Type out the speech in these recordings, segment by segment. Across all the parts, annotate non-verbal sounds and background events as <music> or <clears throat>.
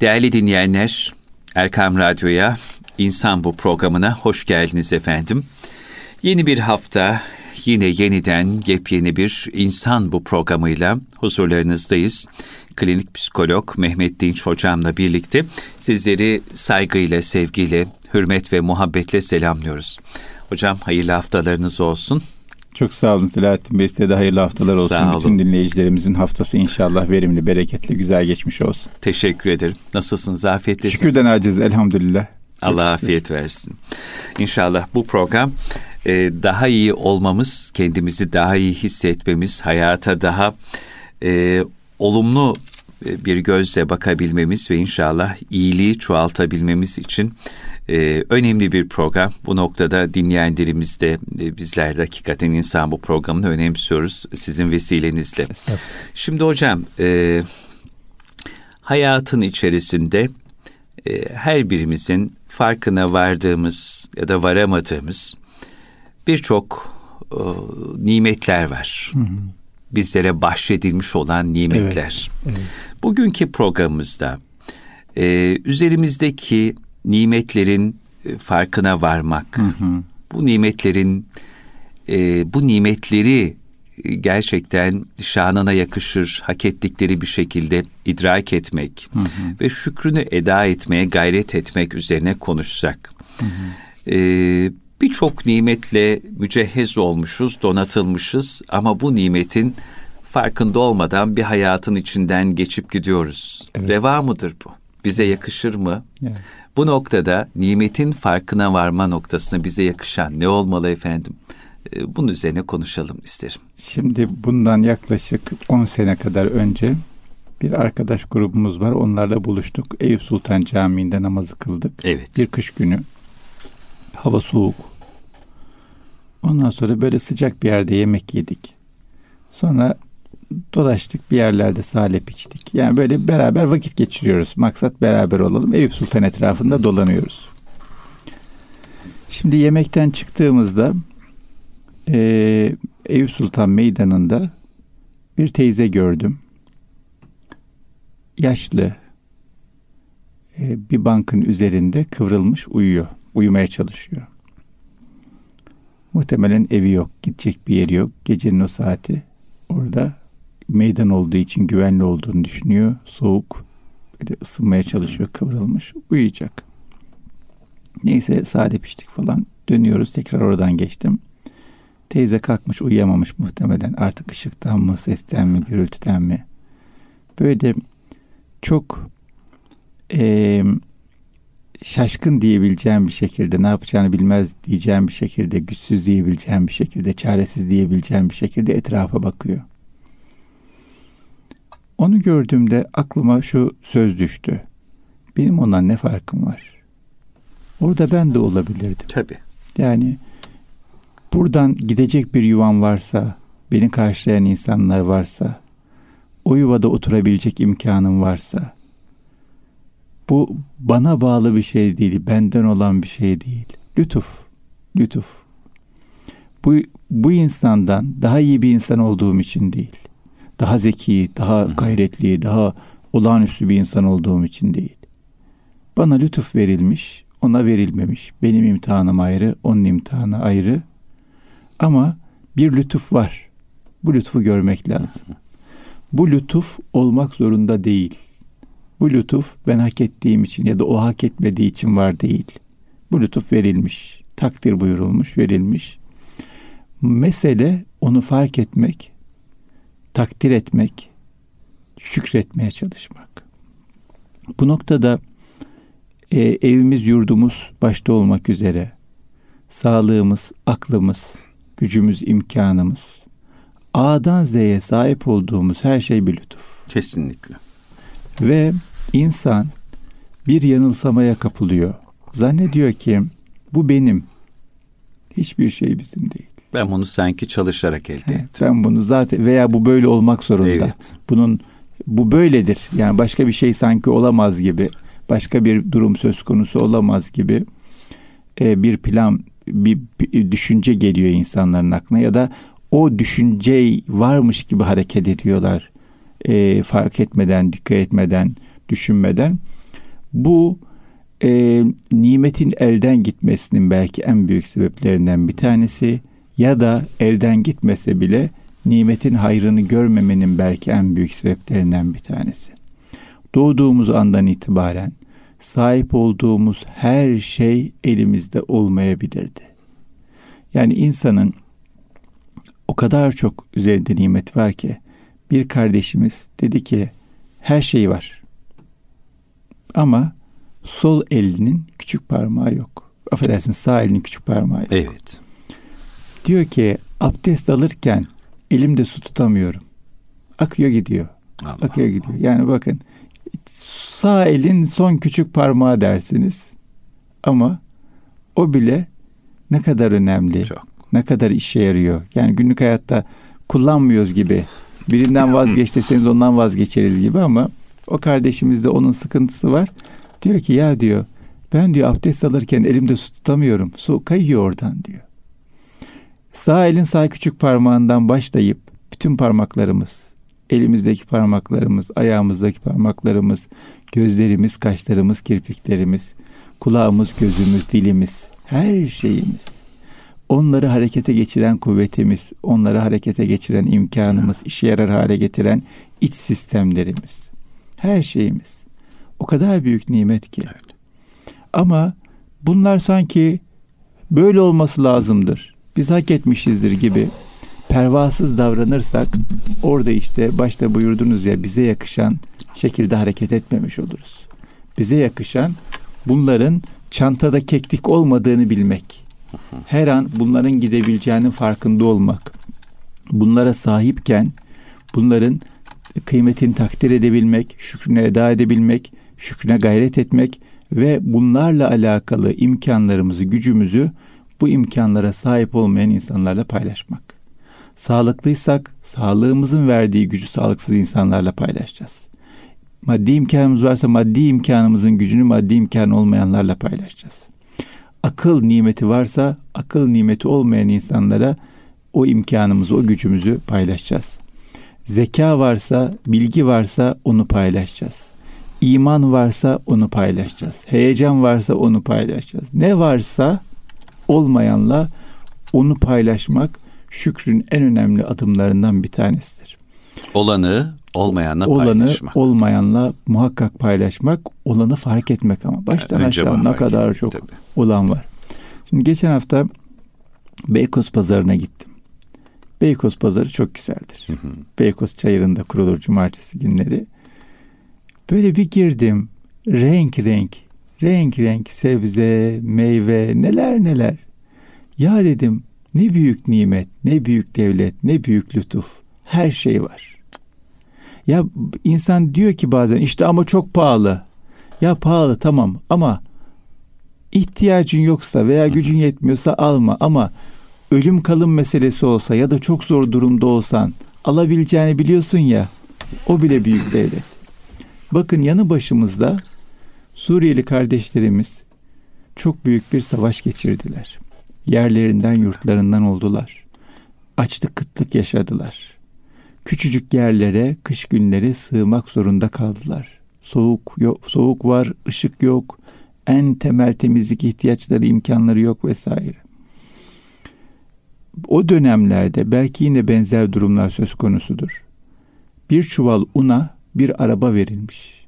Değerli dinleyenler, Erkam Radyo'ya, İnsan Bu programına hoş geldiniz efendim. Yeni bir hafta, yine yeniden yepyeni bir İnsan Bu programıyla huzurlarınızdayız. Klinik psikolog Mehmet Dinç hocamla birlikte sizleri saygıyla, sevgiyle, hürmet ve muhabbetle selamlıyoruz. Hocam hayırlı haftalarınız olsun. Çok sağ olun Selahattin Bey. Size de hayırlı haftalar olsun. Sağ olun. Bütün dinleyicilerimizin haftası inşallah verimli, bereketli, güzel geçmiş olsun. Teşekkür ederim. Nasılsınız? Afiyettesiniz. Şükürden aciz elhamdülillah. Allah afiyet versin. İnşallah bu program e, daha iyi olmamız, kendimizi daha iyi hissetmemiz, hayata daha e, olumlu e, bir gözle bakabilmemiz ve inşallah iyiliği çoğaltabilmemiz için e, önemli bir program. Bu noktada dinleyenlerimiz de e, bizler de hakikaten insan bu programını önemsiyoruz sizin vesilenizle. Şimdi hocam e, hayatın içerisinde e, her birimizin farkına vardığımız ya da varamadığımız birçok e, nimetler var. Hı hı. Bizlere bahşedilmiş olan nimetler. Evet, evet. Bugünkü programımızda e, üzerimizdeki nimetlerin e, farkına varmak, hı hı. bu nimetlerin e, bu nimetleri e, gerçekten şanına yakışır, hak ettikleri bir şekilde idrak etmek hı hı. ve şükrünü eda etmeye gayret etmek üzerine konuşsak. Hı hı. Ee, Birçok nimetle mücehhez olmuşuz, donatılmışız ama bu nimetin farkında olmadan bir hayatın içinden geçip gidiyoruz. Evet. Reva mıdır bu? Bize yakışır mı? Evet. Bu noktada nimetin farkına varma noktasına bize yakışan ne olmalı efendim? Ee, bunun üzerine konuşalım isterim. Şimdi bundan yaklaşık 10 sene kadar önce bir arkadaş grubumuz var. Onlarla buluştuk. Eyüp Sultan Camii'nde namazı kıldık. Evet. Bir kış günü. Hava soğuk. Ondan sonra böyle sıcak bir yerde yemek yedik. Sonra dolaştık bir yerlerde salep içtik. Yani böyle beraber vakit geçiriyoruz. Maksat beraber olalım. Eyüp Sultan etrafında dolanıyoruz. Şimdi yemekten çıktığımızda e, Eyüp Sultan meydanında bir teyze gördüm. Yaşlı e, bir bankın üzerinde kıvrılmış uyuyor. Uyumaya çalışıyor. Muhtemelen evi yok, gidecek bir yeri yok. Gecenin o saati orada meydan olduğu için güvenli olduğunu düşünüyor. Soğuk, böyle ısınmaya çalışıyor, kıvrılmış, uyuyacak. Neyse sade piştik falan. Dönüyoruz tekrar oradan geçtim. Teyze kalkmış uyuyamamış muhtemelen. Artık ışıktan mı, sesten mi, gürültüden mi? Böyle çok e, şaşkın diyebileceğim bir şekilde, ne yapacağını bilmez diyeceğim bir şekilde, güçsüz diyebileceğim bir şekilde, çaresiz diyebileceğim bir şekilde etrafa bakıyor. Onu gördüğümde aklıma şu söz düştü. Benim ondan ne farkım var? Orada ben de olabilirdim. Tabii. Yani buradan gidecek bir yuvam varsa, beni karşılayan insanlar varsa, o yuvada oturabilecek imkanım varsa, bu bana bağlı bir şey değil, benden olan bir şey değil. Lütuf, lütuf. Bu, bu insandan daha iyi bir insan olduğum için değil daha zeki, daha gayretli, daha olağanüstü bir insan olduğum için değil. Bana lütuf verilmiş, ona verilmemiş. Benim imtihanım ayrı, onun imtihanı ayrı. Ama bir lütuf var. Bu lütfu görmek lazım. Bu lütuf olmak zorunda değil. Bu lütuf ben hak ettiğim için ya da o hak etmediği için var değil. Bu lütuf verilmiş, takdir buyurulmuş, verilmiş. Mesele onu fark etmek, takdir etmek, şükretmeye çalışmak. Bu noktada e, evimiz, yurdumuz başta olmak üzere sağlığımız, aklımız, gücümüz, imkanımız, A'dan Z'ye sahip olduğumuz her şey bir lütuf. Kesinlikle. Ve insan bir yanılsamaya kapılıyor. Zannediyor ki bu benim. Hiçbir şey bizim değil. Ben bunu sanki çalışarak elde ettim. Ben bunu zaten veya bu böyle olmak zorunda. Evet. Bunun bu böyledir. Yani başka bir şey sanki olamaz gibi. Başka bir durum söz konusu olamaz gibi. E, bir plan, bir, bir düşünce geliyor insanların aklına ya da o düşünce varmış gibi hareket ediyorlar. E, fark etmeden, dikkat etmeden, düşünmeden. Bu e, nimetin elden gitmesinin belki en büyük sebeplerinden bir tanesi ya da elden gitmese bile nimetin hayrını görmemenin belki en büyük sebeplerinden bir tanesi. Doğduğumuz andan itibaren sahip olduğumuz her şey elimizde olmayabilirdi. Yani insanın o kadar çok üzerinde nimet var ki bir kardeşimiz dedi ki her şey var. Ama sol elinin küçük parmağı yok. Affedersin sağ elinin küçük parmağı yok. Evet. Diyor ki abdest alırken elimde su tutamıyorum. Akıyor gidiyor. Allah Akıyor Allah. gidiyor. Yani bakın sağ elin son küçük parmağı dersiniz. Ama o bile ne kadar önemli. Çok. Ne kadar işe yarıyor. Yani günlük hayatta kullanmıyoruz gibi. Birinden vazgeç deseniz ondan vazgeçeriz gibi ama o kardeşimizde onun sıkıntısı var. Diyor ki ya diyor ben diyor abdest alırken elimde su tutamıyorum. Su kayıyor oradan diyor. Sağ elin sağ küçük parmağından başlayıp bütün parmaklarımız, elimizdeki parmaklarımız, ayağımızdaki parmaklarımız, gözlerimiz, kaşlarımız, kirpiklerimiz, kulağımız, gözümüz, dilimiz, her şeyimiz. Onları harekete geçiren kuvvetimiz, onları harekete geçiren imkanımız, işe yarar hale getiren iç sistemlerimiz. Her şeyimiz. O kadar büyük nimet ki. Evet. Ama bunlar sanki böyle olması lazımdır. Biz hak etmişizdir gibi pervasız davranırsak orada işte başta buyurdunuz ya bize yakışan şekilde hareket etmemiş oluruz. Bize yakışan bunların çantada keklik olmadığını bilmek. Her an bunların gidebileceğinin farkında olmak. Bunlara sahipken bunların kıymetini takdir edebilmek, şükrünü eda edebilmek, şükrüne gayret etmek ve bunlarla alakalı imkanlarımızı, gücümüzü bu imkanlara sahip olmayan insanlarla paylaşmak. Sağlıklıysak sağlığımızın verdiği gücü sağlıksız insanlarla paylaşacağız. Maddi imkanımız varsa maddi imkanımızın gücünü maddi imkan olmayanlarla paylaşacağız. Akıl nimeti varsa akıl nimeti olmayan insanlara o imkanımızı, o gücümüzü paylaşacağız. Zeka varsa, bilgi varsa onu paylaşacağız. İman varsa onu paylaşacağız. Heyecan varsa onu paylaşacağız. Ne varsa olmayanla onu paylaşmak şükrün en önemli adımlarından bir tanesidir. Olanı olmayanla olanı, paylaşmak. olmayanla muhakkak paylaşmak, olanı fark etmek ama baştan yani aşağı ne kadar etmek, çok tabii. olan var. Şimdi geçen hafta Beykoz pazarına gittim. Beykoz pazarı çok güzeldir. Hı hı. Beykoz çayırında kurulur cumartesi günleri. Böyle bir girdim. Renk renk, renk renk sebze, meyve, neler neler. Ya dedim ne büyük nimet, ne büyük devlet, ne büyük lütuf. Her şey var. Ya insan diyor ki bazen işte ama çok pahalı. Ya pahalı tamam ama ihtiyacın yoksa veya gücün yetmiyorsa alma ama ölüm kalım meselesi olsa ya da çok zor durumda olsan alabileceğini biliyorsun ya o bile büyük devlet. Bakın yanı başımızda Suriyeli kardeşlerimiz çok büyük bir savaş geçirdiler. Yerlerinden, yurtlarından oldular. Açlık kıtlık yaşadılar. Küçücük yerlere kış günleri sığmak zorunda kaldılar. Soğuk yok, soğuk var, ışık yok, en temel temizlik ihtiyaçları, imkanları yok vesaire. O dönemlerde belki yine benzer durumlar söz konusudur. Bir çuval una bir araba verilmiş.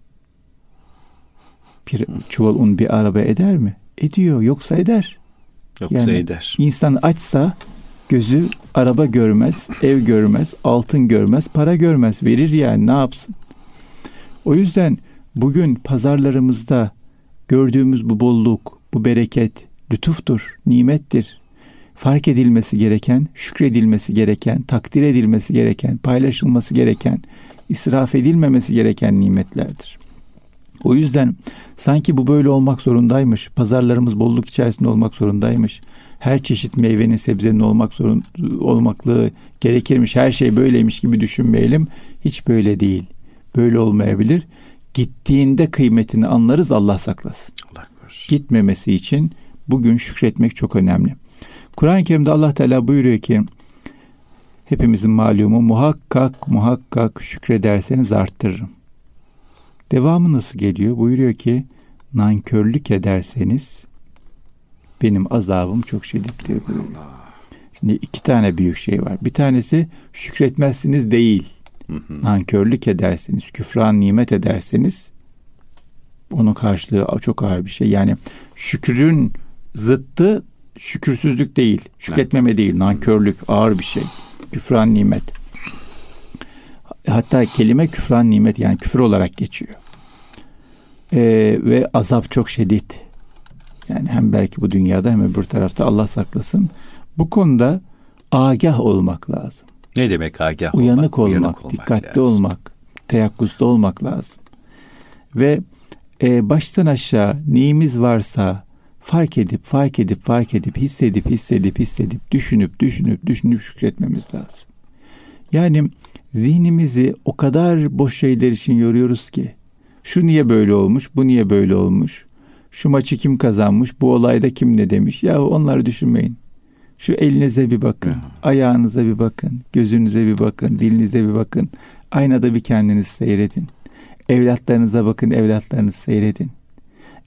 Bir çuval un bir araba eder mi? Ediyor. Yoksa eder. Yoksa yani eder. İnsan açsa gözü araba görmez, ev görmez, altın görmez, para görmez. Verir yani ne yapsın? O yüzden bugün pazarlarımızda gördüğümüz bu bolluk, bu bereket lütuftur, nimettir. Fark edilmesi gereken, şükredilmesi gereken, takdir edilmesi gereken, paylaşılması gereken, israf edilmemesi gereken nimetlerdir. O yüzden sanki bu böyle olmak zorundaymış. Pazarlarımız bolluk içerisinde olmak zorundaymış. Her çeşit meyvenin, sebzenin olmak zorun olmaklığı gerekirmiş. Her şey böyleymiş gibi düşünmeyelim. Hiç böyle değil. Böyle olmayabilir. Gittiğinde kıymetini anlarız Allah saklasın. Allah korusun. Gitmemesi için bugün şükretmek çok önemli. Kur'an-ı Kerim'de Allah Teala buyuruyor ki hepimizin malumu muhakkak muhakkak şükrederseniz arttırırım. Devamı nasıl geliyor? Buyuruyor ki nankörlük ederseniz benim azabım çok şiddettir. Allah. Şimdi iki tane büyük şey var. Bir tanesi şükretmezsiniz değil. Hı hı. Nankörlük ederseniz, küfran nimet ederseniz onun karşılığı çok ağır bir şey. Yani şükrün zıttı şükürsüzlük değil, şükretmeme evet. değil, nankörlük ağır bir şey. Küfran nimet. Hatta kelime küfran nimet yani küfür olarak geçiyor. Ee, ve azap çok şiddet. Yani hem belki bu dünyada hem öbür tarafta Allah saklasın. Bu konuda agah olmak lazım. Ne demek agah uyanık olmak? Olmak, uyanık olmak dikkatli lazım. olmak, teyakkuzda olmak lazım. Ve e, baştan aşağı neyimiz varsa fark edip, fark edip, fark edip, hissedip, hissedip, hissedip, düşünüp, düşünüp, düşünüp şükretmemiz lazım. Yani zihnimizi o kadar boş şeyler için yoruyoruz ki. Şu niye böyle olmuş, bu niye böyle olmuş? Şu maçı kim kazanmış, bu olayda kim ne demiş? Ya onları düşünmeyin. Şu elinize bir bakın, ya. ayağınıza bir bakın, gözünüze bir bakın, dilinize bir bakın. Aynada bir kendinizi seyredin. Evlatlarınıza bakın, evlatlarınızı seyredin.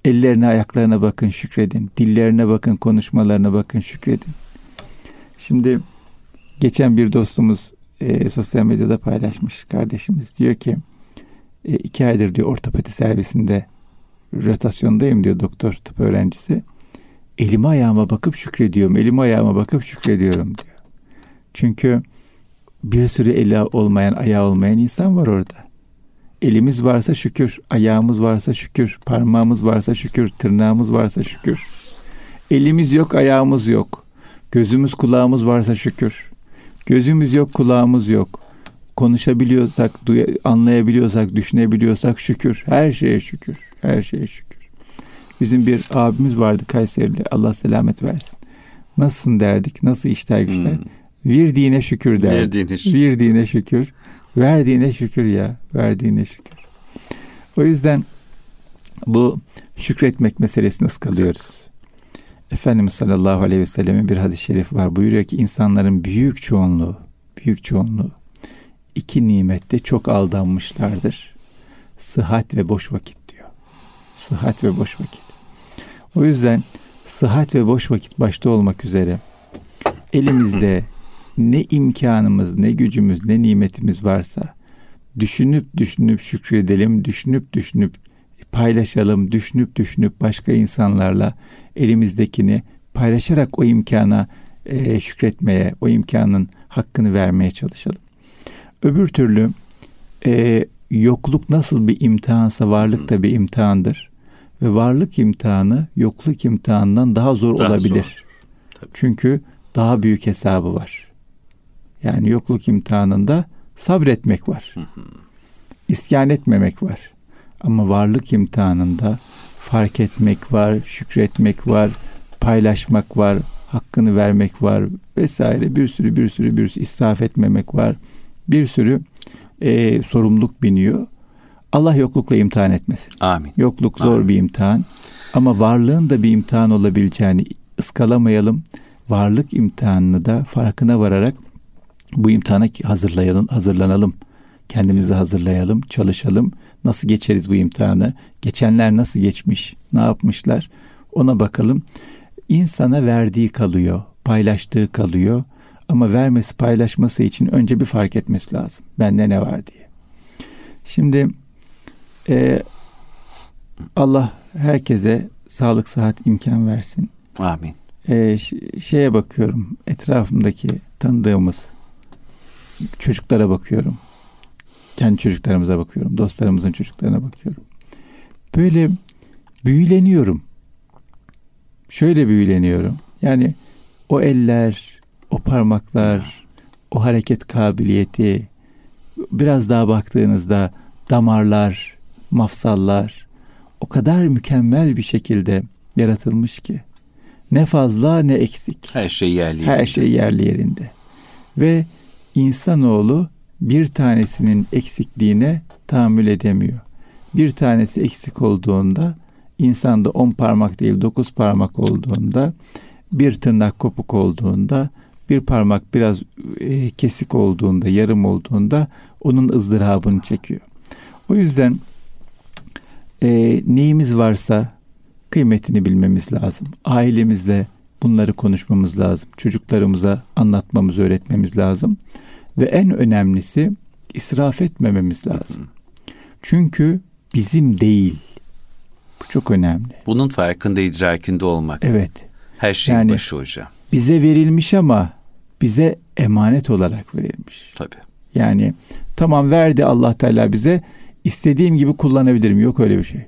Ellerine, ayaklarına bakın, şükredin. Dillerine bakın, konuşmalarına bakın, şükredin. Şimdi geçen bir dostumuz e, sosyal medyada paylaşmış kardeşimiz. Diyor ki e, iki aydır diyor ortopedi servisinde rotasyondayım diyor doktor tıp öğrencisi. Elime ayağıma bakıp şükrediyorum. Elime ayağıma bakıp şükrediyorum diyor. Çünkü bir sürü eli olmayan, ayağı olmayan insan var orada. Elimiz varsa şükür, ayağımız varsa şükür, parmağımız varsa şükür, tırnağımız varsa şükür. Elimiz yok, ayağımız yok. Gözümüz, kulağımız varsa şükür. Gözümüz yok, kulağımız yok. Konuşabiliyorsak, anlayabiliyorsak, düşünebiliyorsak şükür. Her şeye şükür. Her şeye şükür. Bizim bir abimiz vardı Kayserili. Allah selamet versin. Nasılsın derdik. Nasıl işler güçler. Hmm. Verdiğine şükür derdik. Verdiğine şükür. Verdiğine şükür. Verdiğine şükür ya. Verdiğine şükür. O yüzden bu şükretmek meselesini ıskalıyoruz. Efendimiz sallallahu aleyhi ve sellemin bir hadis-i şerifi var. Buyuruyor ki insanların büyük çoğunluğu, büyük çoğunluğu iki nimette çok aldanmışlardır. Sıhhat ve boş vakit diyor. Sıhhat ve boş vakit. O yüzden sıhhat ve boş vakit başta olmak üzere elimizde ne imkanımız, ne gücümüz, ne nimetimiz varsa düşünüp düşünüp şükredelim, düşünüp düşünüp paylaşalım, düşünüp düşünüp başka insanlarla elimizdekini paylaşarak o imkana e, şükretmeye, o imkanın hakkını vermeye çalışalım. Öbür türlü e, yokluk nasıl bir imtihansa varlık da bir imtihandır. Ve varlık imtihanı yokluk imtihanından daha zor daha olabilir. Zor. Çünkü daha büyük hesabı var. Yani yokluk imtihanında sabretmek var. İsyan etmemek var. Ama varlık imtihanında fark etmek var, şükretmek var, paylaşmak var, hakkını vermek var vesaire bir sürü bir sürü bir sürü israf etmemek var. Bir sürü e, sorumluluk biniyor. Allah yoklukla imtihan etmesin. Amin. Yokluk zor Amin. bir imtihan. Ama varlığın da bir imtihan olabileceğini ıskalamayalım. Varlık imtihanını da farkına vararak bu imtihana hazırlayalım, hazırlanalım. Kendimizi hazırlayalım, çalışalım. Nasıl geçeriz bu imtihanı? Geçenler nasıl geçmiş? Ne yapmışlar? Ona bakalım. İnsana verdiği kalıyor, paylaştığı kalıyor. Ama vermesi, paylaşması için önce bir fark etmesi lazım. Bende ne var diye. Şimdi e, Allah herkese sağlık, sıhhat, imkan versin. Amin. E, şeye bakıyorum, etrafımdaki tanıdığımız çocuklara bakıyorum. Kendi çocuklarımıza bakıyorum. Dostlarımızın çocuklarına bakıyorum. Böyle büyüleniyorum. Şöyle büyüleniyorum. Yani o eller, o parmaklar, o hareket kabiliyeti, biraz daha baktığınızda damarlar, mafsallar o kadar mükemmel bir şekilde yaratılmış ki ne fazla ne eksik. Her şey yerli yerinde. Her şey yerli yerinde. Ve insanoğlu bir tanesinin eksikliğine tahammül edemiyor. Bir tanesi eksik olduğunda insanda on parmak değil dokuz parmak olduğunda bir tırnak kopuk olduğunda bir parmak biraz e, kesik olduğunda yarım olduğunda onun ızdırabını çekiyor. O yüzden e, neyimiz varsa kıymetini bilmemiz lazım. Ailemizle bunları konuşmamız lazım. Çocuklarımıza anlatmamız, öğretmemiz lazım. Ve en önemlisi israf etmememiz lazım. Çünkü bizim değil. Bu çok önemli. Bunun farkında idrakinde olmak. Evet. Her şeyin yani, başı hocam. Bize verilmiş ama bize emanet olarak verilmiş. Tabii. Yani tamam verdi Allah Teala bize istediğim gibi kullanabilirim. Yok öyle bir şey.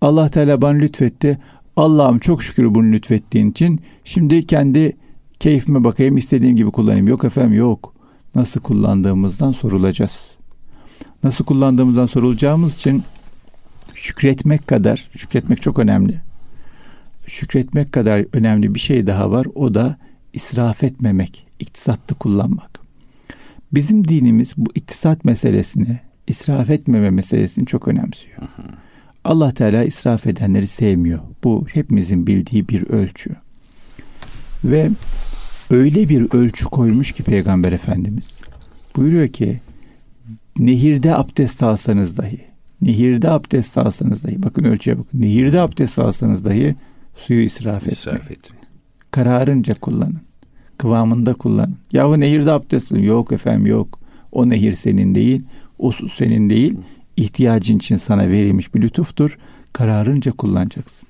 Allah Teala bana lütfetti. Allah'ım çok şükür bunu lütfettiğin için şimdi kendi keyfime bakayım istediğim gibi kullanayım. Yok efendim yok. Nasıl kullandığımızdan sorulacağız. Nasıl kullandığımızdan sorulacağımız için şükretmek kadar, şükretmek çok önemli. Şükretmek kadar önemli bir şey daha var. O da israf etmemek, iktisatlı kullanmak. Bizim dinimiz bu iktisat meselesini, israf etmeme meselesini çok önemsiyor. Allah Teala israf edenleri sevmiyor. Bu hepimizin bildiği bir ölçü. Ve öyle bir ölçü koymuş ki Peygamber Efendimiz. Buyuruyor ki nehirde abdest alsanız dahi, nehirde abdest alsanız dahi, bakın ölçüye bakın, nehirde abdest alsanız dahi suyu israf, israf etmeyin. etmeyin. Kararınca kullanın. Kıvamında kullanın. Yahu nehirde abdest alın. Yok efendim yok. O nehir senin değil. O su senin değil. İhtiyacın için sana verilmiş bir lütuftur. Kararınca kullanacaksın.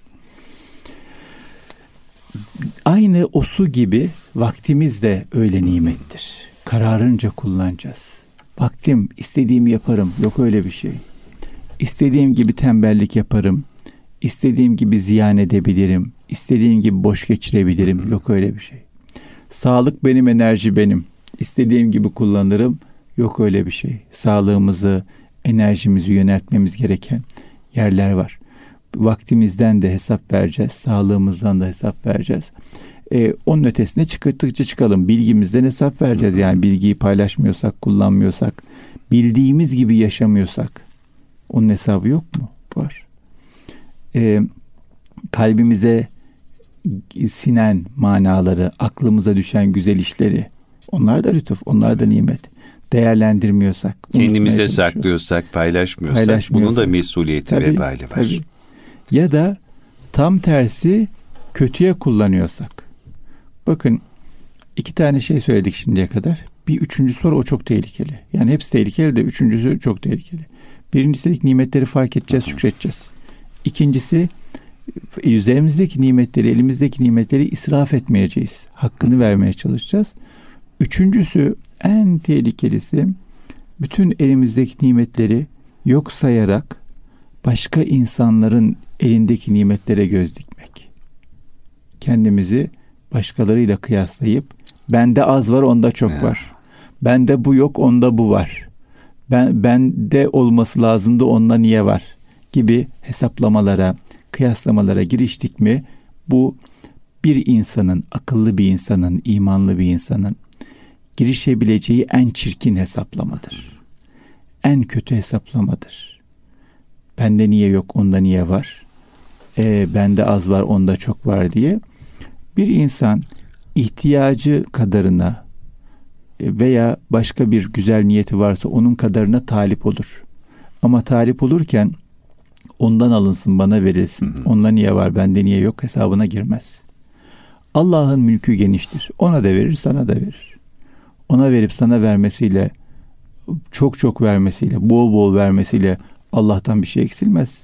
Aynı o su gibi vaktimiz de öyle nimettir. Kararınca kullanacağız. Vaktim istediğimi yaparım. Yok öyle bir şey. İstediğim gibi tembellik yaparım. İstediğim gibi ziyan edebilirim. İstediğim gibi boş geçirebilirim. Yok öyle bir şey. Sağlık benim, enerji benim. İstediğim gibi kullanırım. Yok öyle bir şey. Sağlığımızı, enerjimizi yöneltmemiz gereken yerler var. Vaktimizden de hesap vereceğiz. Sağlığımızdan da hesap vereceğiz. Ee, onun ötesine çıkarttıkça çıkalım. Bilgimizden hesap vereceğiz. Yani bilgiyi paylaşmıyorsak, kullanmıyorsak, bildiğimiz gibi yaşamıyorsak onun hesabı yok mu? Var. Ee, kalbimize sinen manaları, aklımıza düşen güzel işleri onlar da lütuf, onlar da nimet. Değerlendirmiyorsak, kendimize saklıyorsak, paylaşmıyorsak, paylaşmıyorsak bunun da mesuliyeti tabii, vebali var. Tabii. Ya da tam tersi kötüye kullanıyorsak. Bakın iki tane şey söyledik şimdiye kadar. Bir üçüncüsü var o çok tehlikeli. Yani hepsi tehlikeli de üçüncüsü çok tehlikeli. Birincisi nimetleri fark edeceğiz, şükredeceğiz. İkincisi üzerimizdeki nimetleri, elimizdeki nimetleri israf etmeyeceğiz. Hakkını vermeye çalışacağız. Üçüncüsü en tehlikelisi bütün elimizdeki nimetleri yok sayarak başka insanların elindeki nimetlere göz dikmek. Kendimizi başkalarıyla kıyaslayıp bende az var onda çok ya. var. Bende bu yok onda bu var. Ben bende olması lazımdı onda niye var gibi hesaplamalara, kıyaslamalara giriştik mi bu bir insanın, akıllı bir insanın, imanlı bir insanın girişebileceği en çirkin hesaplamadır. En kötü hesaplamadır. Bende niye yok, onda niye var? E, bende az var, onda çok var diye. Bir insan ihtiyacı kadarına e, veya başka bir güzel niyeti varsa onun kadarına talip olur. Ama talip olurken ondan alınsın bana verilsin. Hı hı. Onunla niye var bende niye yok hesabına girmez. Allah'ın mülkü geniştir. Ona da verir sana da verir. Ona verip sana vermesiyle çok çok vermesiyle bol bol vermesiyle Allah'tan bir şey eksilmez.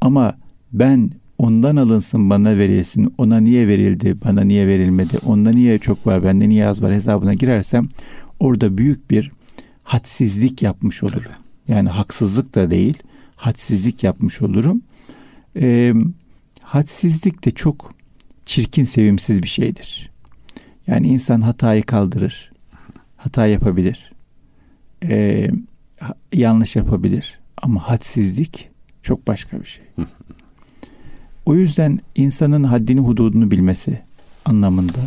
Ama ben ondan alınsın bana verilsin ona niye verildi bana niye verilmedi onda niye çok var bende niye az var hesabına girersem orada büyük bir hadsizlik yapmış olurum. Yani haksızlık da değil hadsizlik yapmış olurum. E, hadsizlik de çok çirkin, sevimsiz bir şeydir. Yani insan hatayı kaldırır. Hata yapabilir. E, yanlış yapabilir. Ama hadsizlik çok başka bir şey. <laughs> O yüzden insanın haddini hududunu bilmesi anlamında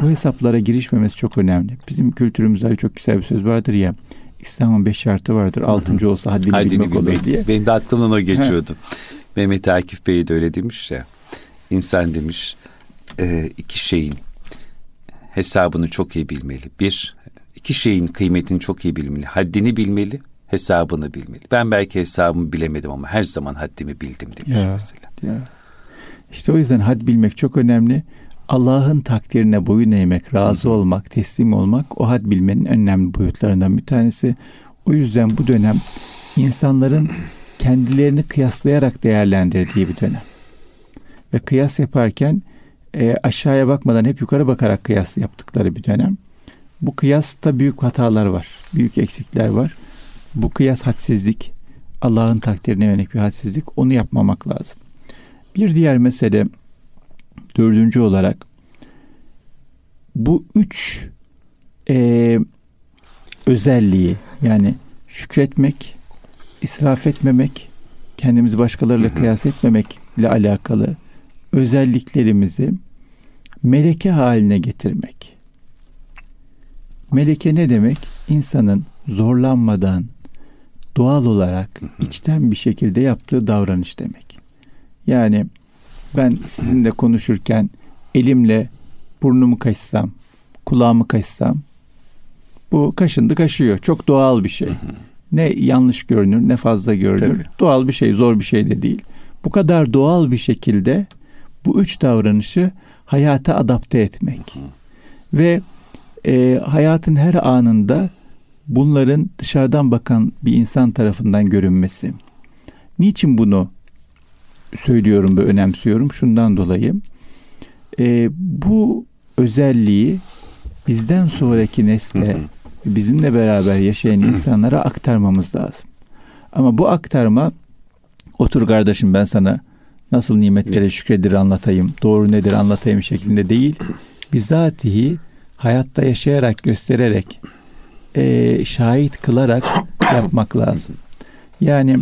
bu hesaplara girişmemesi çok önemli. Bizim kültürümüzde çok güzel bir söz vardır ya. İslam'ın beş şartı vardır. Altıncı olsa haddini, haddini bilmek, bilmek olur diye. Benim de aklımdan o geçiyordu. Mehmet Akif Bey de öyle demiş ya. İnsan demiş e, iki şeyin hesabını çok iyi bilmeli. Bir, iki şeyin kıymetini çok iyi bilmeli. Haddini bilmeli, hesabını bilmeli. Ben belki hesabımı bilemedim ama her zaman haddimi bildim demiş ya, mesela. Ya. İşte o yüzden had bilmek çok önemli. Allah'ın takdirine boyun eğmek, razı olmak, teslim olmak o had bilmenin önemli boyutlarından bir tanesi. O yüzden bu dönem insanların kendilerini kıyaslayarak değerlendirdiği bir dönem. Ve kıyas yaparken e, aşağıya bakmadan hep yukarı bakarak kıyas yaptıkları bir dönem. Bu kıyasta büyük hatalar var, büyük eksikler var. Bu kıyas hadsizlik, Allah'ın takdirine yönelik bir hadsizlik. Onu yapmamak lazım. Bir diğer mesele dördüncü olarak bu üç e, özelliği yani şükretmek, israf etmemek, kendimizi başkalarıyla kıyas etmemekle alakalı özelliklerimizi meleke haline getirmek. Meleke ne demek? İnsanın zorlanmadan doğal olarak içten bir şekilde yaptığı davranış demek. Yani ben sizinle konuşurken elimle burnumu kaşısam, kulağımı kaşısam bu kaşındı kaşıyor. Çok doğal bir şey. Ne yanlış görünür ne fazla görünür. Tabii. Doğal bir şey, zor bir şey de değil. Bu kadar doğal bir şekilde bu üç davranışı hayata adapte etmek. Ve e, hayatın her anında bunların dışarıdan bakan bir insan tarafından görünmesi. Niçin bunu söylüyorum ve önemsiyorum? Şundan dolayı e, bu özelliği bizden sonraki nesle bizimle beraber yaşayan insanlara aktarmamız lazım. Ama bu aktarma otur kardeşim ben sana nasıl nimetlere şükredir anlatayım, doğru nedir anlatayım şeklinde değil. Bizatihi hayatta yaşayarak, göstererek, e, şahit kılarak yapmak lazım. Yani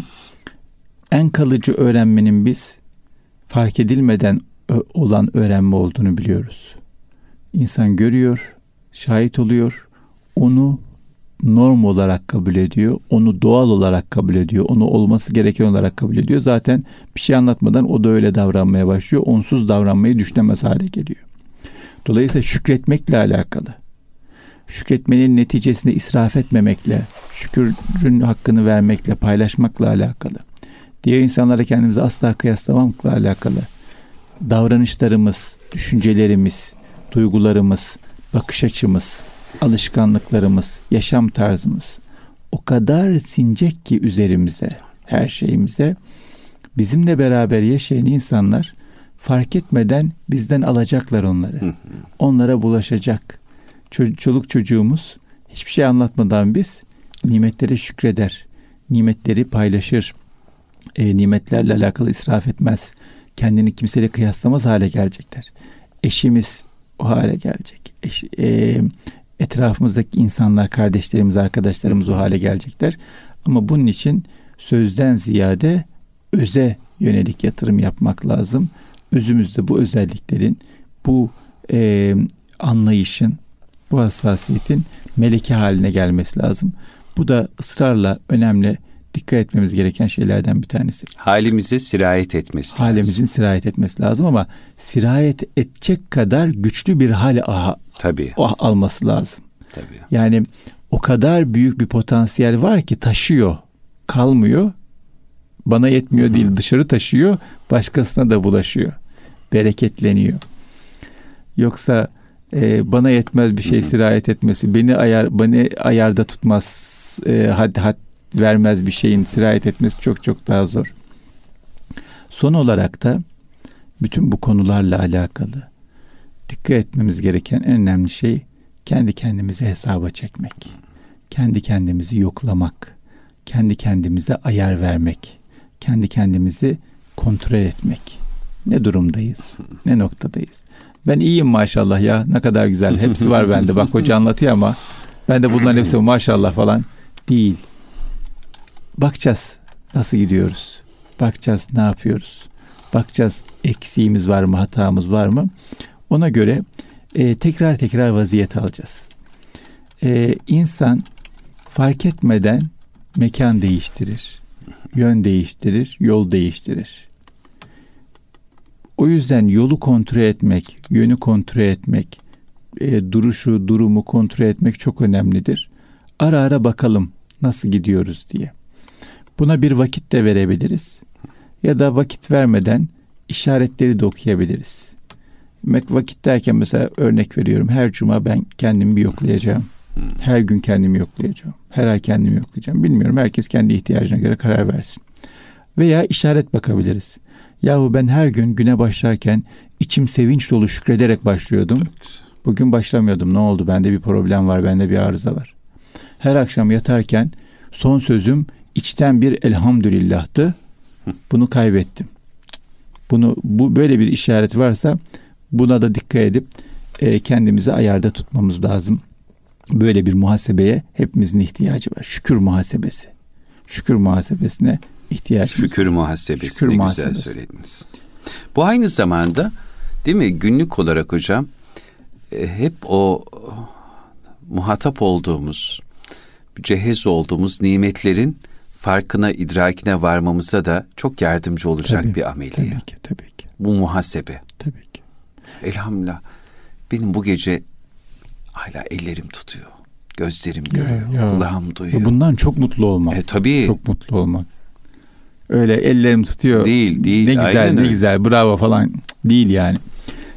en kalıcı öğrenmenin biz fark edilmeden olan öğrenme olduğunu biliyoruz. İnsan görüyor, şahit oluyor, onu norm olarak kabul ediyor, onu doğal olarak kabul ediyor, onu olması gereken olarak kabul ediyor. Zaten bir şey anlatmadan o da öyle davranmaya başlıyor. Onsuz davranmayı düşünemez hale geliyor. Dolayısıyla şükretmekle alakalı. Şükretmenin neticesinde israf etmemekle, şükürün hakkını vermekle, paylaşmakla alakalı. Diğer insanlara kendimizi asla kıyaslamamakla alakalı. Davranışlarımız, düşüncelerimiz, duygularımız, bakış açımız, alışkanlıklarımız, yaşam tarzımız o kadar sincek ki üzerimize, her şeyimize bizimle beraber yaşayan insanlar fark etmeden bizden alacaklar onları. Onlara bulaşacak. Çoluk çocuğumuz hiçbir şey anlatmadan biz nimetlere şükreder. Nimetleri paylaşır. E, nimetlerle alakalı israf etmez. Kendini kimseyle kıyaslamaz hale gelecekler. Eşimiz o hale gelecek. Eş, e, etrafımızdaki insanlar, kardeşlerimiz, arkadaşlarımız o hale gelecekler. Ama bunun için sözden ziyade öze yönelik yatırım yapmak lazım. Özümüzde bu özelliklerin, bu e, anlayışın, bu hassasiyetin meleke haline gelmesi lazım. Bu da ısrarla önemli dikkat etmemiz gereken şeylerden bir tanesi. Halimize sirayet etmesi lazım. Halimizin sirayet etmesi lazım ama sirayet edecek kadar güçlü bir hal aha, Tabii. alması lazım. Tabii. Yani o kadar büyük bir potansiyel var ki taşıyor, kalmıyor. Bana yetmiyor Hı-hı. değil, dışarı taşıyor, başkasına da bulaşıyor. Bereketleniyor. Yoksa e, bana yetmez bir şey sirayet etmesi, beni ayar beni ayarda tutmaz, e, had had vermez bir şeyin sirayet etmesi çok çok daha zor. Son olarak da bütün bu konularla alakalı dikkat etmemiz gereken en önemli şey kendi kendimizi hesaba çekmek. Kendi kendimizi yoklamak. Kendi kendimize ayar vermek. Kendi kendimizi kontrol etmek. Ne durumdayız? Ne noktadayız? Ben iyiyim maşallah ya. Ne kadar güzel. Hepsi var bende. Bak hoca anlatıyor ama ben de bunların hepsi maşallah falan değil. Bakacağız nasıl gidiyoruz. Bakacağız ne yapıyoruz. Bakacağız eksiğimiz var mı, hatamız var mı? Ona göre e, tekrar tekrar vaziyet alacağız. E, insan fark etmeden mekan değiştirir, yön değiştirir, yol değiştirir. O yüzden yolu kontrol etmek, yönü kontrol etmek, e, duruşu, durumu kontrol etmek çok önemlidir. Ara ara bakalım nasıl gidiyoruz diye. Buna bir vakit de verebiliriz. Ya da vakit vermeden işaretleri de okuyabiliriz. Vakit derken mesela örnek veriyorum. Her cuma ben kendimi bir yoklayacağım. Her gün kendimi yoklayacağım. Her ay kendimi yoklayacağım. Bilmiyorum. Herkes kendi ihtiyacına göre karar versin. Veya işaret bakabiliriz. Yahu ben her gün güne başlarken içim sevinç dolu şükrederek başlıyordum. Bugün başlamıyordum. Ne oldu? Bende bir problem var. Bende bir arıza var. Her akşam yatarken son sözüm içten bir elhamdülillahtı. Bunu kaybettim. Bunu bu böyle bir işaret varsa buna da dikkat edip e, kendimizi ayarda tutmamız lazım. Böyle bir muhasebeye hepimizin ihtiyacı var. Şükür muhasebesi. Şükür muhasebesine ihtiyaç Şükür muhasebesi Şükür ne muhasebesi. güzel söylediniz. Bu aynı zamanda değil mi günlük olarak hocam e, hep o muhatap olduğumuz, cehez olduğumuz nimetlerin farkına, idrakine varmamıza da çok yardımcı olacak tabii, bir ameliye. Tabii ki, tabii ki. Bu muhasebe. Tabii ki. Elhamdülillah. Benim bu gece hala ellerim tutuyor. Gözlerim görüyor. Ya, ya. Kulağım duyuyor. Bundan çok mutlu olmak. E, tabii. Çok mutlu olmak. Öyle ellerim tutuyor. Değil, değil. Ne güzel, Aynen ne öyle. güzel. Bravo falan. Değil yani.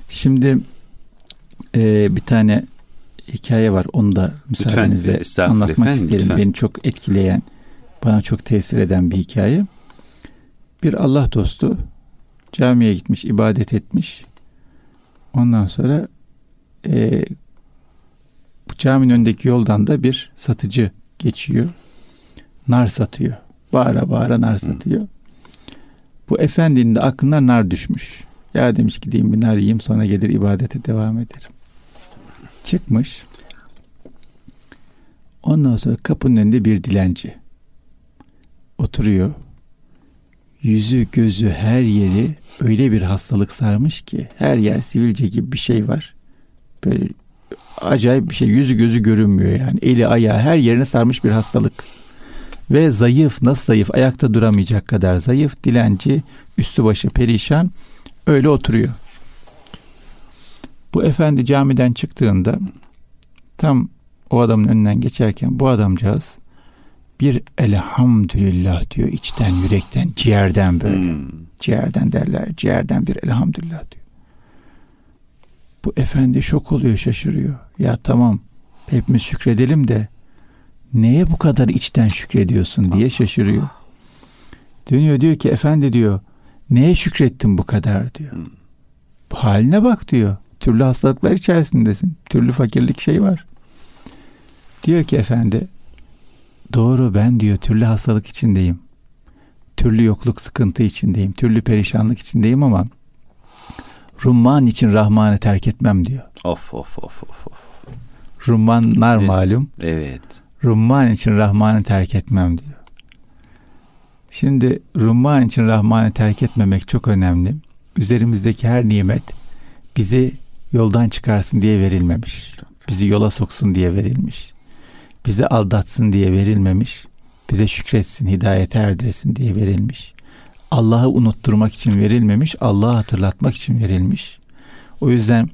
Şimdi e, bir tane hikaye var. Onu da müsaadenizle lütfen, anlatmak efendim, isterim. Lütfen. Beni çok etkileyen, bana çok tesir eden bir hikaye. Bir Allah dostu camiye gitmiş, ibadet etmiş. Ondan sonra e, caminin önündeki yoldan da bir satıcı geçiyor. Nar satıyor. Bağıra bağıra nar satıyor. Hı. Bu efendinin de aklına nar düşmüş. Ya demiş gideyim bir nar yiyeyim sonra gelir ibadete devam ederim. Çıkmış. Ondan sonra kapının önünde bir dilenci. Oturuyor. Yüzü gözü her yeri öyle bir hastalık sarmış ki her yer sivilce gibi bir şey var. Böyle acayip bir şey. Yüzü gözü görünmüyor yani. Eli ayağı her yerine sarmış bir hastalık. Ve zayıf, nasıl zayıf? Ayakta duramayacak kadar zayıf. Dilenci, üstü başı perişan. Öyle oturuyor. Bu efendi camiden çıktığında tam o adamın önünden geçerken bu adamcağız bir elhamdülillah diyor içten yürekten ciğerden böyle. Hmm. Ciğerden derler. Ciğerden bir elhamdülillah diyor. Bu efendi şok oluyor şaşırıyor. Ya tamam hepimiz şükredelim de neye bu kadar içten şükrediyorsun diye şaşırıyor. Dönüyor diyor ki efendi diyor neye şükrettin bu kadar diyor. Hmm. Haline bak diyor. Türlü hastalıklar içerisindesin. Türlü fakirlik şey var. Diyor ki efendi doğru ben diyor türlü hastalık içindeyim. Türlü yokluk sıkıntı içindeyim. Türlü perişanlık içindeyim ama Rumman için Rahman'ı terk etmem diyor. Of of of of. of. Rummanlar evet. malum. Evet. Rumman için Rahman'ı terk etmem diyor. Şimdi Rumman için Rahman'ı terk etmemek çok önemli. Üzerimizdeki her nimet bizi yoldan çıkarsın diye verilmemiş. Bizi yola soksun diye verilmiş. Bizi aldatsın diye verilmemiş. Bize şükretsin, hidayete erdirsin diye verilmiş. Allah'ı unutturmak için verilmemiş, Allah'ı hatırlatmak için verilmiş. O yüzden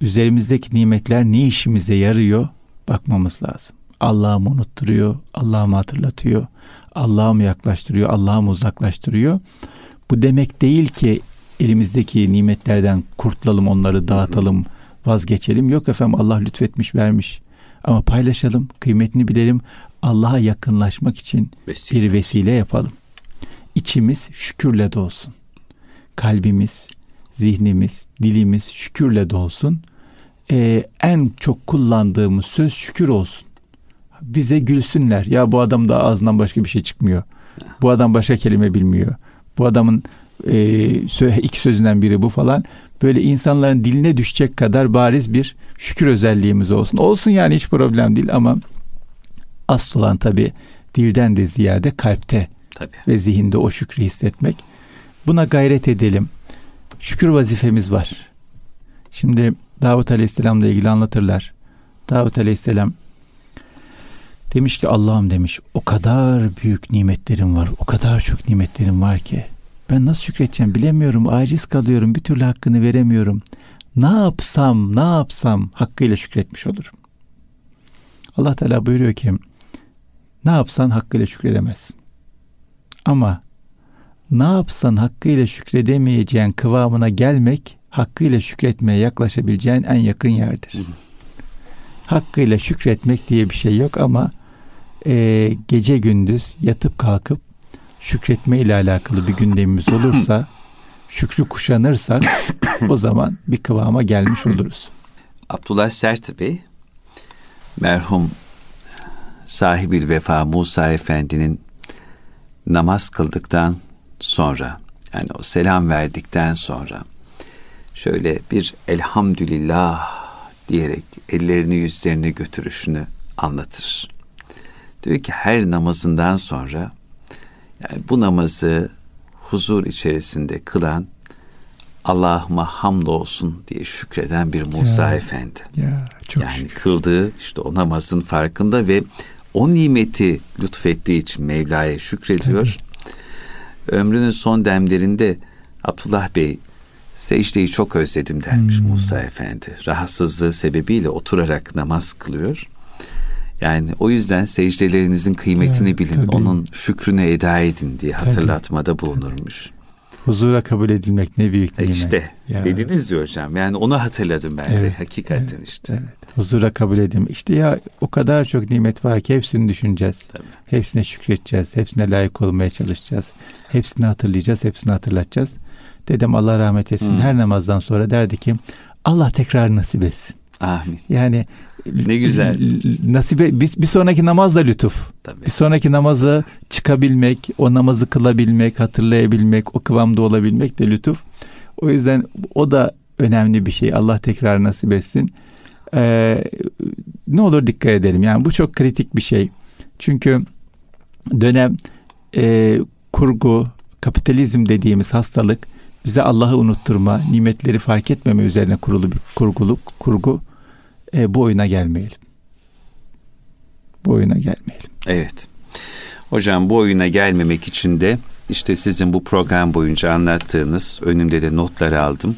üzerimizdeki nimetler ne işimize yarıyor bakmamız lazım. Allah'ı mı unutturuyor, Allah'ı mı hatırlatıyor, Allah'ı mı yaklaştırıyor, Allah'ı mı uzaklaştırıyor. Bu demek değil ki elimizdeki nimetlerden kurtulalım, onları dağıtalım, vazgeçelim. Yok efendim Allah lütfetmiş, vermiş. Ama paylaşalım, kıymetini bilelim. Allah'a yakınlaşmak için vesile. bir vesile yapalım. İçimiz şükürle dolsun. Kalbimiz, zihnimiz, dilimiz şükürle dolsun. Ee, en çok kullandığımız söz şükür olsun. Bize gülsünler. Ya bu adam da ağzından başka bir şey çıkmıyor. Bu adam başka kelime bilmiyor. Bu adamın e, iki sözünden biri bu falan. Böyle insanların diline düşecek kadar bariz bir şükür özelliğimiz olsun. Olsun yani hiç problem değil ama asıl olan tabi dilden de ziyade kalpte tabii. ve zihinde o şükrü hissetmek. Buna gayret edelim. Şükür vazifemiz var. Şimdi Davut Aleyhisselam'la ilgili anlatırlar. Davut Aleyhisselam demiş ki Allah'ım demiş o kadar büyük nimetlerim var. O kadar çok nimetlerim var ki ben nasıl şükredeceğim bilemiyorum. Aciz kalıyorum. Bir türlü hakkını veremiyorum. Ne yapsam, ne yapsam hakkıyla şükretmiş olurum. Allah Teala buyuruyor ki ne yapsan hakkıyla şükredemezsin. Ama ne yapsan hakkıyla şükredemeyeceğin kıvamına gelmek hakkıyla şükretmeye yaklaşabileceğin en yakın yerdir. hakkıyla şükretmek diye bir şey yok ama e, gece gündüz yatıp kalkıp şükretme ile alakalı bir gündemimiz olursa <clears throat> şükrü kuşanırsak o zaman bir kıvama gelmiş oluruz. <clears throat> Abdullah Sert Bey merhum sahibi vefa Musa Efendi'nin namaz kıldıktan sonra yani o selam verdikten sonra şöyle bir elhamdülillah diyerek ellerini yüzlerine götürüşünü anlatır. Diyor ki her namazından sonra yani bu namazı huzur içerisinde kılan Allah'ıma hamdolsun diye şükreden bir Musa ya, Efendi. Ya, çok yani şükür. kıldığı işte o namazın farkında ve o nimeti lütfettiği için Mevla'ya şükrediyor. Tabii. Ömrünün son demlerinde Abdullah Bey secdeyi çok özledim dermiş hmm. Musa Efendi. Rahatsızlığı sebebiyle oturarak namaz kılıyor. Yani o yüzden secdelerinizin kıymetini evet, bilin, tabii. onun şükrünü eda edin diye hatırlatmada bulunurmuş. Huzura kabul edilmek ne büyük e nimet. İşte ya. dediniz ya hocam. Yani onu hatırladım ben evet, de hakikaten evet, işte. Evet. Huzura kabul edilmek. İşte ya o kadar çok nimet var ki hepsini düşüneceğiz. Tabii. Hepsine şükredeceğiz. Hepsine layık olmaya çalışacağız. Hepsini hatırlayacağız. Hepsini hatırlatacağız. Dedem Allah rahmet etsin. Hmm. Her namazdan sonra derdi ki Allah tekrar nasip etsin. Amin. Yani ne güzel. Nasibe bir, bir sonraki namaz da lütuf. Tabii. Bir sonraki namazı çıkabilmek, o namazı kılabilmek, hatırlayabilmek, o kıvamda olabilmek de lütuf. O yüzden o da önemli bir şey. Allah tekrar nasip etsin. Ee, ne olur dikkat edelim. Yani bu çok kritik bir şey. Çünkü dönem e, kurgu, kapitalizm dediğimiz hastalık bize Allah'ı unutturma, nimetleri fark etmeme üzerine kurulu bir kurguluk, kurgu e, bu oyuna gelmeyelim. Bu oyuna gelmeyelim. Evet. Hocam bu oyuna gelmemek için de işte sizin bu program boyunca anlattığınız önümde de notlar aldım.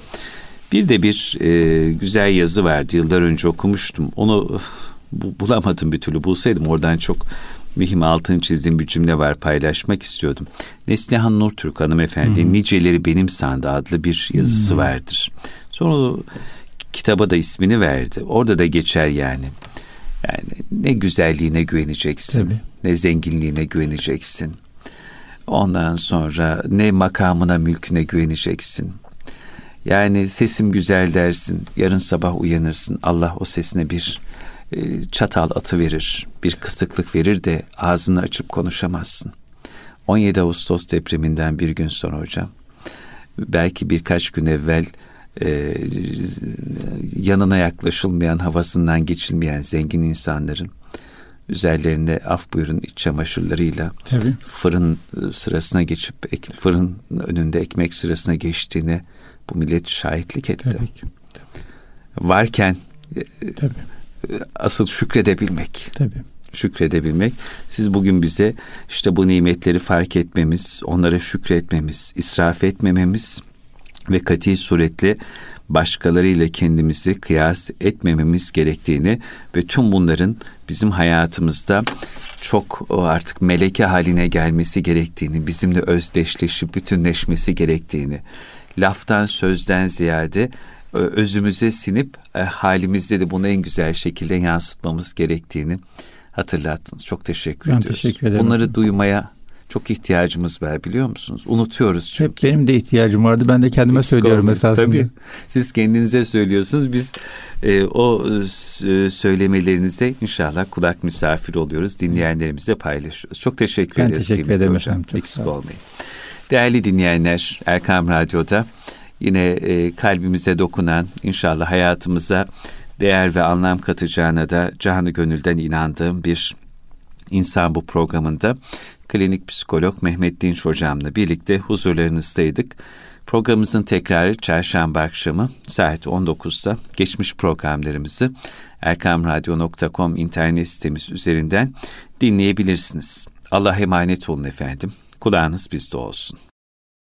Bir de bir e, güzel yazı vardı. Yıllar önce okumuştum. Onu <laughs> bu, bulamadım bir türlü. Bulsaydım oradan çok mühim altını çizdiğim bir cümle var paylaşmak istiyordum. Neslihan Nurtürk hanımefendi hmm. Niceleri Benim Sandı adlı bir yazısı hmm. vardır. Sonra kitaba da ismini verdi. Orada da geçer yani. Yani ne güzelliğine güveneceksin, Tabii. ne zenginliğine güveneceksin. Ondan sonra ne makamına, mülküne güveneceksin. Yani sesim güzel dersin, yarın sabah uyanırsın. Allah o sesine bir e, çatal atı verir, bir kısıklık verir de ağzını açıp konuşamazsın. 17 Ağustos depreminden bir gün sonra hocam, belki birkaç gün evvel e, yanına yaklaşılmayan, havasından geçilmeyen zengin insanların üzerlerine af buyurun iç çamaşırlarıyla Tabii. fırın sırasına geçip ek, fırın önünde ekmek sırasına geçtiğine bu millet şahitlik etti. Tabii ki. Tabii. Varken e, Tabii. asıl şükredebilmek. Tabii. Şükredebilmek. Siz bugün bize işte bu nimetleri fark etmemiz, onlara şükretmemiz, israf etmememiz, ve kati suretle başkalarıyla kendimizi kıyas etmememiz gerektiğini ve tüm bunların bizim hayatımızda çok artık meleke haline gelmesi gerektiğini, bizimle özdeşleşip bütünleşmesi gerektiğini, laftan sözden ziyade özümüze sinip e, halimizde de bunu en güzel şekilde yansıtmamız gerektiğini hatırlattınız. Çok teşekkür ben ediyoruz. Teşekkür ederim. Bunları duymaya çok ihtiyacımız var biliyor musunuz? Unutuyoruz çünkü. Hep benim de ihtiyacım vardı. Ben de kendime Eksik söylüyorum olmayı. esasında. Tabii. Siz kendinize söylüyorsunuz. Biz e, o e, söylemelerinize inşallah kulak misafir oluyoruz. Dinleyenlerimizle paylaşıyoruz. Çok teşekkür ben ederiz. Ben teşekkür ederim hocam. Çok Eksik olmayın. Değerli dinleyenler Erkam Radyo'da yine e, kalbimize dokunan inşallah hayatımıza değer ve anlam katacağına da canı gönülden inandığım bir insan bu programında klinik psikolog Mehmet Dinç hocamla birlikte huzurlarınızdaydık. Programımızın tekrarı çarşamba akşamı saat 19'da geçmiş programlarımızı erkamradyo.com internet sitemiz üzerinden dinleyebilirsiniz. Allah emanet olun efendim. Kulağınız bizde olsun.